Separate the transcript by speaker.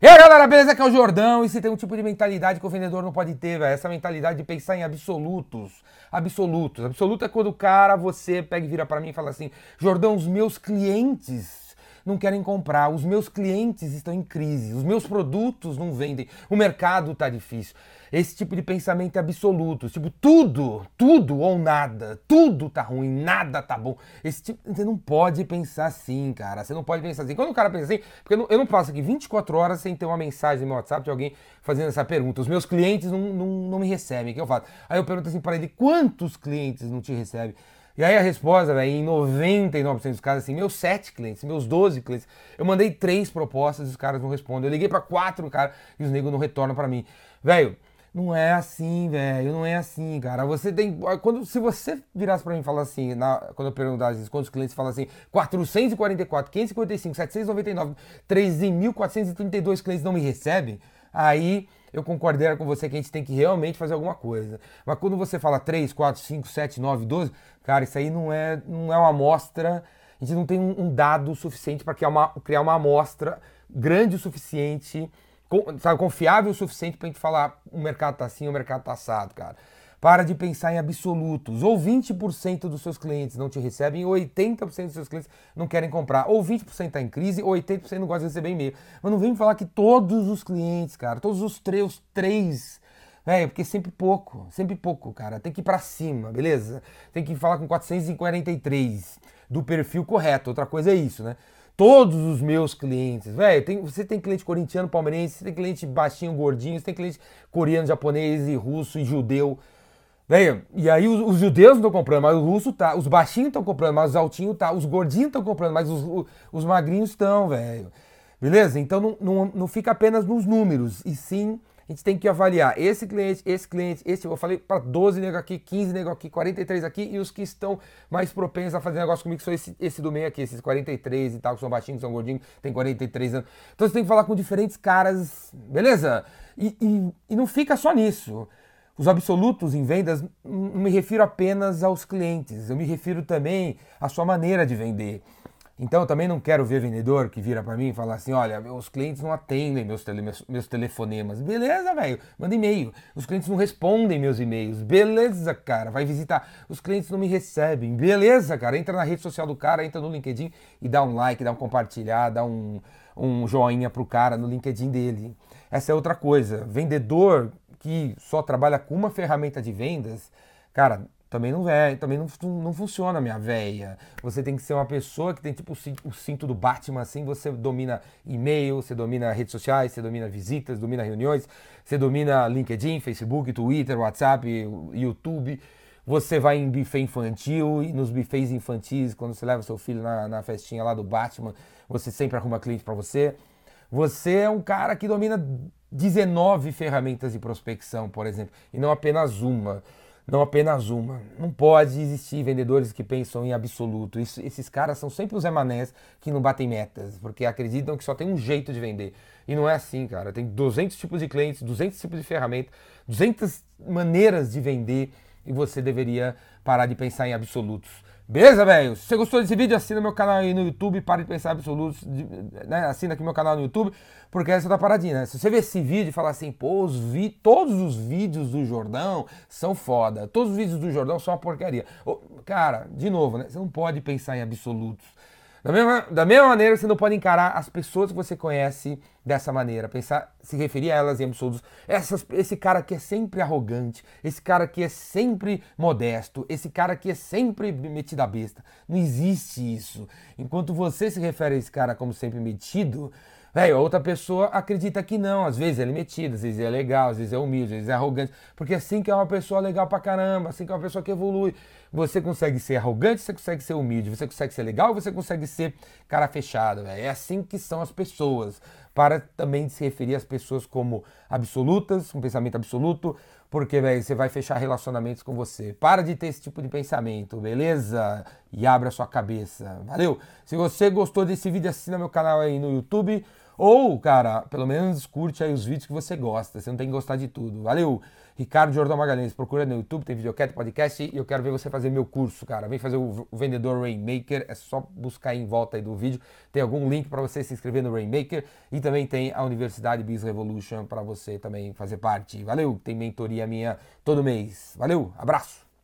Speaker 1: E aí galera, beleza? Aqui é o Jordão e se tem um tipo de mentalidade que o vendedor não pode ter, velho. Essa mentalidade de pensar em absolutos. Absolutos. Absoluto é quando o cara, você pega e vira para mim e fala assim: Jordão, os meus clientes não querem comprar, os meus clientes estão em crise, os meus produtos não vendem, o mercado tá difícil. Esse tipo de pensamento é absoluto, tipo, tudo, tudo ou nada, tudo tá ruim, nada tá bom. Esse tipo, você não pode pensar assim, cara. Você não pode pensar assim. Quando o cara pensa assim, porque eu não, eu não passo aqui 24 horas sem ter uma mensagem no WhatsApp de alguém fazendo essa pergunta. Os meus clientes não, não, não me recebem, o que eu faço? Aí eu pergunto assim para ele, quantos clientes não te recebem? E aí a resposta, velho, em 99% dos casos, assim, meus 7 clientes, meus 12 clientes, eu mandei três propostas e os caras não respondem. Eu liguei para quatro caras e os negros não retornam para mim. Velho, não é assim, velho. Não é assim, cara. Você tem. Quando, se você virasse para mim e falar assim, na, quando eu perguntasse quantos clientes falam assim, 444, 555, 799, 13.432 clientes não me recebem, aí eu concordaria com você que a gente tem que realmente fazer alguma coisa. Mas quando você fala 3, 4, 5, 7, 9, 12, cara, isso aí não é, não é uma amostra. A gente não tem um, um dado suficiente para criar uma, criar uma amostra grande o suficiente sabe, confiável o suficiente pra gente falar o mercado tá assim, o mercado tá assado, cara. Para de pensar em absolutos. Ou 20% dos seus clientes não te recebem, ou 80% dos seus clientes não querem comprar. Ou 20% está em crise, ou 80% não gosta de receber e-mail. Mas não vem me falar que todos os clientes, cara, todos os três, três Velho, porque sempre pouco, sempre pouco, cara. Tem que ir pra cima, beleza? Tem que falar com 443 do perfil correto. Outra coisa é isso, né? todos os meus clientes. Velho, você tem cliente corintiano, palmeirense, você tem cliente baixinho, gordinho, você tem cliente coreano, japonês, e russo e judeu. Velho, e aí os, os judeus não estão comprando, mas os russos tá. Os baixinhos estão comprando, mas os altinhos tá. Os gordinhos estão comprando, mas os, os, os magrinhos estão, velho. Beleza? Então não, não, não fica apenas nos números, e sim a gente tem que avaliar esse cliente, esse cliente, esse, eu falei para 12 nego aqui, 15 nego aqui, 43 aqui, e os que estão mais propensos a fazer negócio comigo são esse, esse do meio aqui, esses 43 e tal, que são baixinhos, que são gordinhos, tem 43 anos. Então você tem que falar com diferentes caras, beleza? E, e, e não fica só nisso. Os absolutos em vendas não me refiro apenas aos clientes, eu me refiro também à sua maneira de vender. Então eu também não quero ver vendedor que vira para mim e fala assim: olha, os clientes não atendem meus, tele, meus, meus telefonemas. Beleza, velho, manda e-mail. Os clientes não respondem meus e-mails. Beleza, cara, vai visitar. Os clientes não me recebem. Beleza, cara, entra na rede social do cara, entra no LinkedIn e dá um like, dá um compartilhar, dá um, um joinha pro cara no LinkedIn dele. Essa é outra coisa. Vendedor que só trabalha com uma ferramenta de vendas, cara, também não é, também não, não funciona, minha véia. Você tem que ser uma pessoa que tem tipo o cinto do Batman, assim, você domina e-mail, você domina redes sociais, você domina visitas, domina reuniões, você domina LinkedIn, Facebook, Twitter, WhatsApp, YouTube. Você vai em buffet infantil e nos buffets infantis, quando você leva seu filho na, na festinha lá do Batman, você sempre arruma cliente para você. Você é um cara que domina 19 ferramentas de prospecção, por exemplo, e não apenas uma não apenas uma. Não pode existir vendedores que pensam em absoluto. Isso, esses caras são sempre os emanés que não batem metas, porque acreditam que só tem um jeito de vender. E não é assim, cara. Tem 200 tipos de clientes, 200 tipos de ferramentas, 200 maneiras de vender e você deveria parar de pensar em absolutos. Beleza, velho? Se você gostou desse vídeo, assina meu canal aí no YouTube, para de pensar absolutos, né? assina aqui meu canal no YouTube, porque essa tá paradinha, né? Se você ver esse vídeo e falar assim, pô, os vi... todos os vídeos do Jordão são foda, todos os vídeos do Jordão são uma porcaria. Cara, de novo, né? Você não pode pensar em absolutos. Da mesma, da mesma maneira, você não pode encarar as pessoas que você conhece dessa maneira, pensar, se referir a elas em absurdos. Essas, esse cara que é sempre arrogante, esse cara que é sempre modesto, esse cara que é sempre metido a besta. Não existe isso. Enquanto você se refere a esse cara como sempre metido, A outra pessoa acredita que não. Às vezes é metido, às vezes é legal, às vezes é humilde, às vezes é arrogante. Porque assim que é uma pessoa legal pra caramba, assim que é uma pessoa que evolui. Você consegue ser arrogante, você consegue ser humilde, você consegue ser legal, você consegue ser cara fechado. Véio. É assim que são as pessoas. Para também se referir às pessoas como absolutas, com pensamento absoluto, porque véio, você vai fechar relacionamentos com você. Para de ter esse tipo de pensamento, beleza? E abra sua cabeça. Valeu! Se você gostou desse vídeo, assina meu canal aí no YouTube Ou, cara, pelo menos curte aí os vídeos que você gosta. Você não tem que gostar de tudo. Valeu! Ricardo Jordão Magalhães, procura no YouTube, tem videocast, podcast e eu quero ver você fazer meu curso, cara. Vem fazer o Vendedor Rainmaker, é só buscar aí em volta aí do vídeo. Tem algum link para você se inscrever no Rainmaker e também tem a Universidade Biz Revolution para você também fazer parte. Valeu! Tem mentoria minha todo mês. Valeu! Abraço!